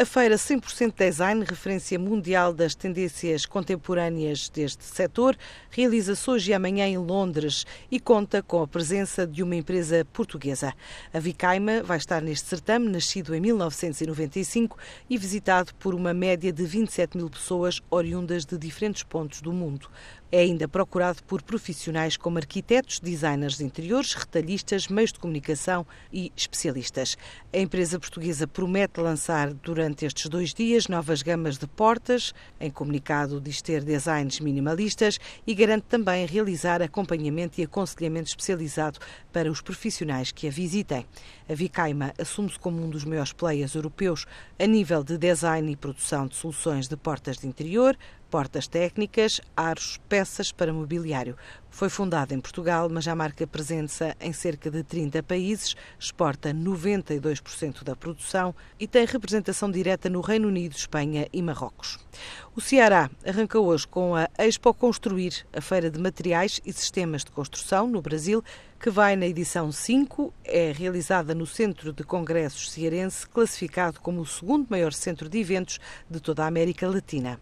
A feira 100% Design, referência mundial das tendências contemporâneas deste setor, realiza-se hoje e amanhã em Londres e conta com a presença de uma empresa portuguesa. A Vicaima vai estar neste certame, nascido em 1995 e visitado por uma média de 27 mil pessoas oriundas de diferentes pontos do mundo. É ainda procurado por profissionais como arquitetos, designers de interiores, retalhistas, meios de comunicação e especialistas. A empresa portuguesa promete lançar durante estes dois dias novas gamas de portas. Em comunicado diz ter designs minimalistas e garante também realizar acompanhamento e aconselhamento especializado para os profissionais que a visitem. A Vicaima assume-se como um dos maiores players europeus a nível de design e produção de soluções de portas de interior, portas técnicas, aros, peças para mobiliário. Foi fundada em Portugal, mas já marca presença em cerca de 30 países, exporta 92% da produção e tem representação direta no Reino Unido, Espanha e Marrocos. O Ceará arranca hoje com a Expo Construir, a feira de materiais e sistemas de construção no Brasil, que vai na edição 5, é realizada no Centro de Congressos Cearense, classificado como o segundo maior centro de eventos de toda a América Latina.